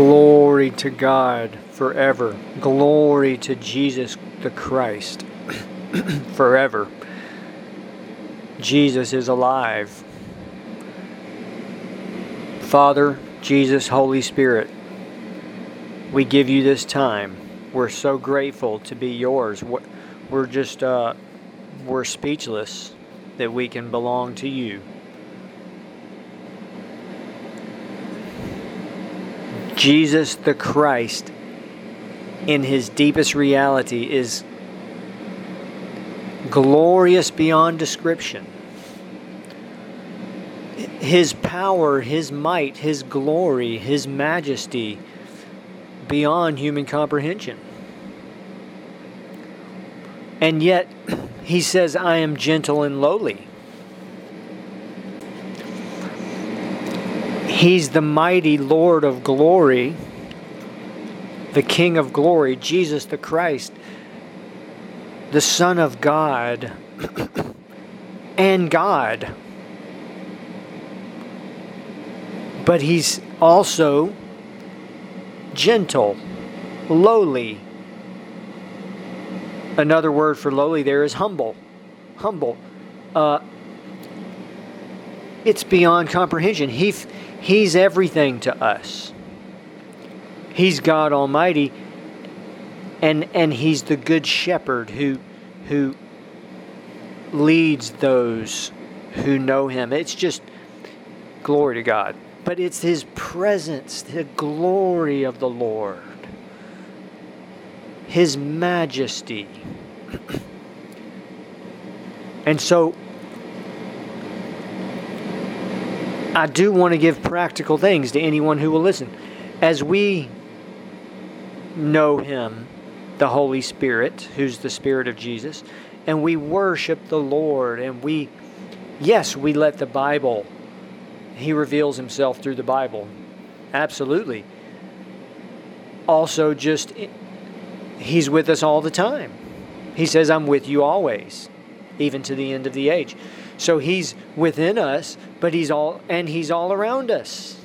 Glory to God forever. Glory to Jesus the Christ forever. Jesus is alive. Father, Jesus, Holy Spirit, we give you this time. We're so grateful to be yours. We're just, uh, we're speechless that we can belong to you. Jesus the Christ, in his deepest reality, is glorious beyond description. His power, His might, His glory, His majesty beyond human comprehension. And yet, He says, I am gentle and lowly. He's the mighty Lord of glory, the King of glory, Jesus the Christ, the Son of God, and God. But he's also gentle, lowly. Another word for lowly there is humble. Humble. Uh, it's beyond comprehension. He He's everything to us. He's God Almighty and and he's the good shepherd who who leads those who know him. It's just glory to God. But it's his presence, the glory of the Lord. His majesty. and so I do want to give practical things to anyone who will listen. As we know Him, the Holy Spirit, who's the Spirit of Jesus, and we worship the Lord, and we, yes, we let the Bible, He reveals Himself through the Bible. Absolutely. Also, just, He's with us all the time. He says, I'm with you always, even to the end of the age. So he's within us, but he's all and he's all around us.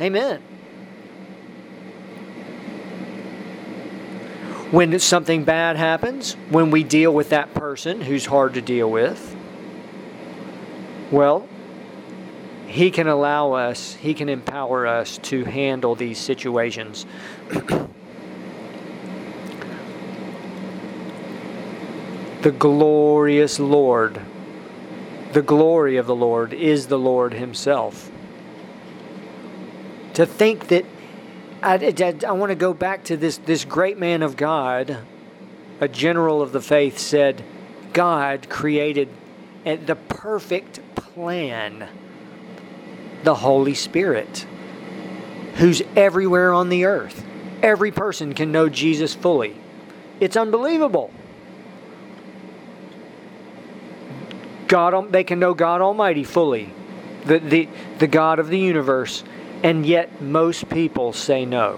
Amen. When something bad happens, when we deal with that person who's hard to deal with, well, he can allow us, he can empower us to handle these situations. the glorious Lord the glory of the Lord is the Lord Himself. To think that I, I, I want to go back to this, this great man of God, a general of the faith, said, God created the perfect plan, the Holy Spirit, who's everywhere on the earth. Every person can know Jesus fully. It's unbelievable. God, they can know God Almighty fully, the, the, the God of the universe, and yet most people say no.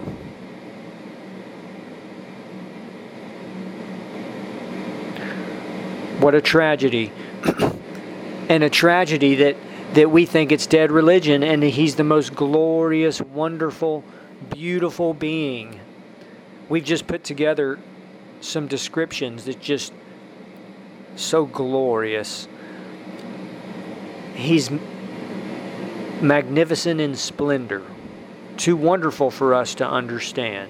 What a tragedy. and a tragedy that, that we think it's dead religion, and He's the most glorious, wonderful, beautiful being. We've just put together some descriptions that just so glorious. He's magnificent in splendor, too wonderful for us to understand.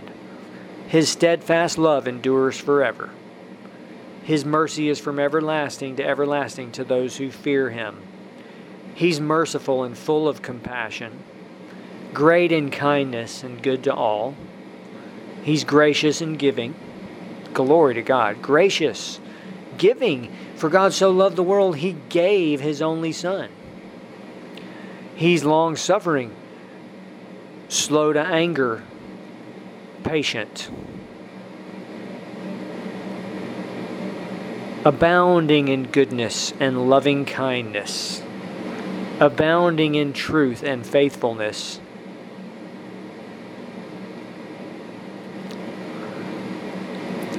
His steadfast love endures forever. His mercy is from everlasting to everlasting to those who fear him. He's merciful and full of compassion, great in kindness and good to all. He's gracious and giving. Glory to God. Gracious, giving. For God so loved the world, he gave his only Son. He's long suffering, slow to anger, patient, abounding in goodness and loving kindness, abounding in truth and faithfulness.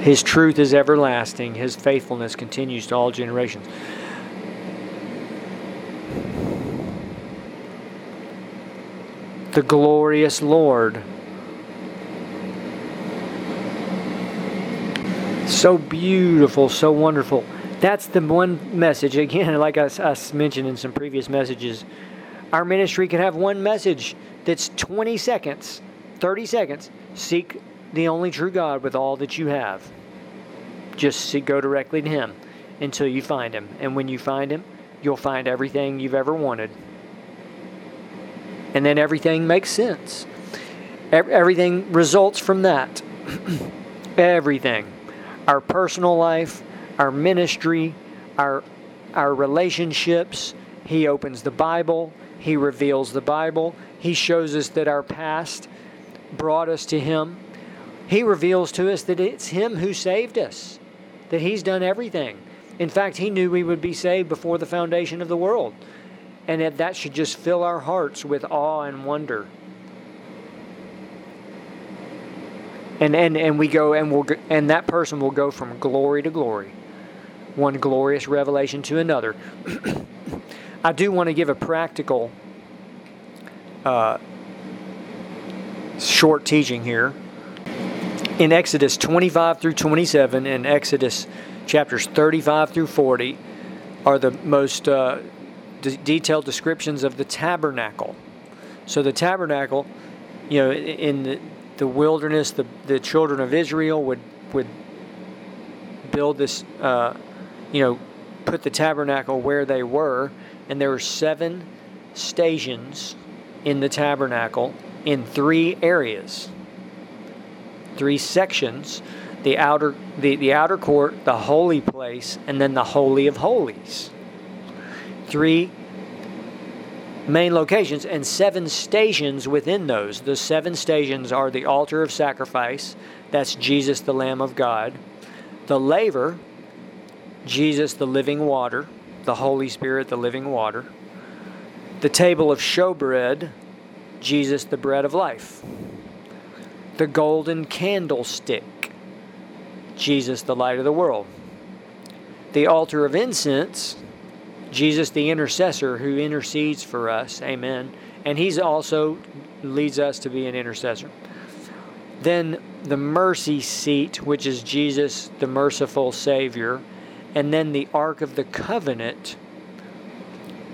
His truth is everlasting, His faithfulness continues to all generations. The glorious Lord. So beautiful, so wonderful. That's the one message, again, like I, I mentioned in some previous messages. Our ministry can have one message that's 20 seconds, 30 seconds. Seek the only true God with all that you have. Just go directly to Him until you find Him. And when you find Him, you'll find everything you've ever wanted. And then everything makes sense. Everything results from that. everything our personal life, our ministry, our our relationships. He opens the Bible, he reveals the Bible, he shows us that our past brought us to him. He reveals to us that it's him who saved us, that he's done everything. In fact, he knew we would be saved before the foundation of the world. And that, that should just fill our hearts with awe and wonder. and and and we go and we'll and that person will go from glory to glory one glorious revelation to another i do want to give a practical uh, short teaching here in exodus 25 through 27 and exodus chapters 35 through 40 are the most uh, d- detailed descriptions of the tabernacle. So the tabernacle you know in the the wilderness, the, the children of Israel would would build this, uh, you know, put the tabernacle where they were, and there were seven stations in the tabernacle in three areas, three sections: the outer the, the outer court, the holy place, and then the holy of holies. Three main locations and seven stations within those. The seven stations are the altar of sacrifice, that's Jesus, the Lamb of God, the laver, Jesus, the living water, the Holy Spirit, the living water, the table of showbread, Jesus, the bread of life, the golden candlestick, Jesus, the light of the world, the altar of incense, Jesus, the intercessor who intercedes for us. Amen. And he's also leads us to be an intercessor. Then the mercy seat, which is Jesus, the merciful Savior. And then the Ark of the Covenant.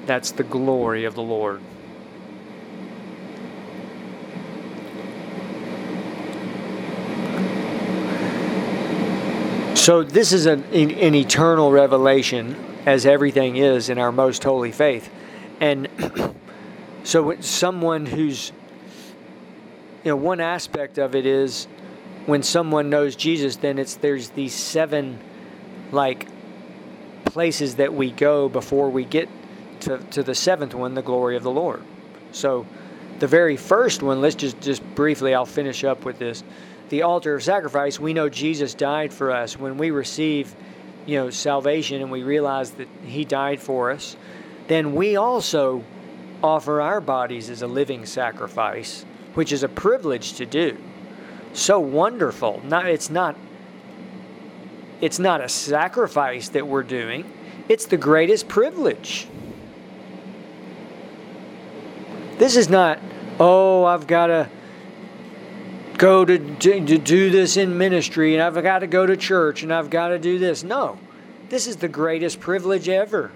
That's the glory of the Lord. So, this is an, an eternal revelation as everything is in our most holy faith. And so, someone who's, you know, one aspect of it is when someone knows Jesus, then it's there's these seven, like, places that we go before we get to, to the seventh one, the glory of the Lord. So, the very first one, let's just, just briefly, I'll finish up with this. The altar of sacrifice, we know Jesus died for us. When we receive you know, salvation and we realize that He died for us, then we also offer our bodies as a living sacrifice, which is a privilege to do. So wonderful. Not it's not it's not a sacrifice that we're doing. It's the greatest privilege. This is not, oh, I've got to go to, to do this in ministry and I've got to go to church and I've got to do this. No, this is the greatest privilege ever.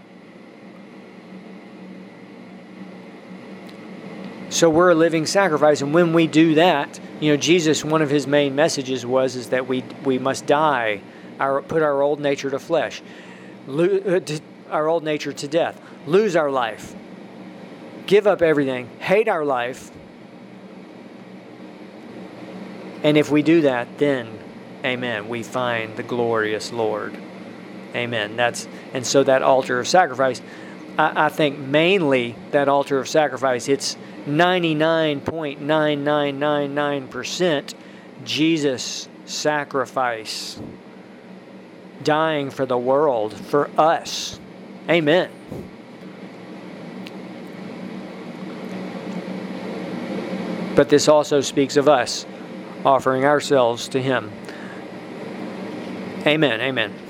So we're a living sacrifice, and when we do that, you know, Jesus, one of his main messages was is that we we must die, our put our old nature to flesh, lo- uh, to, our old nature to death, lose our life, give up everything, hate our life, and if we do that, then, amen, we find the glorious Lord. Amen. That's and so that altar of sacrifice, I, I think mainly that altar of sacrifice, it's 99.9999% Jesus sacrifice, dying for the world, for us. Amen. But this also speaks of us offering ourselves to Him. Amen. Amen.